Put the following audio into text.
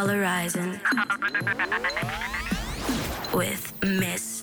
Colorizing with Miss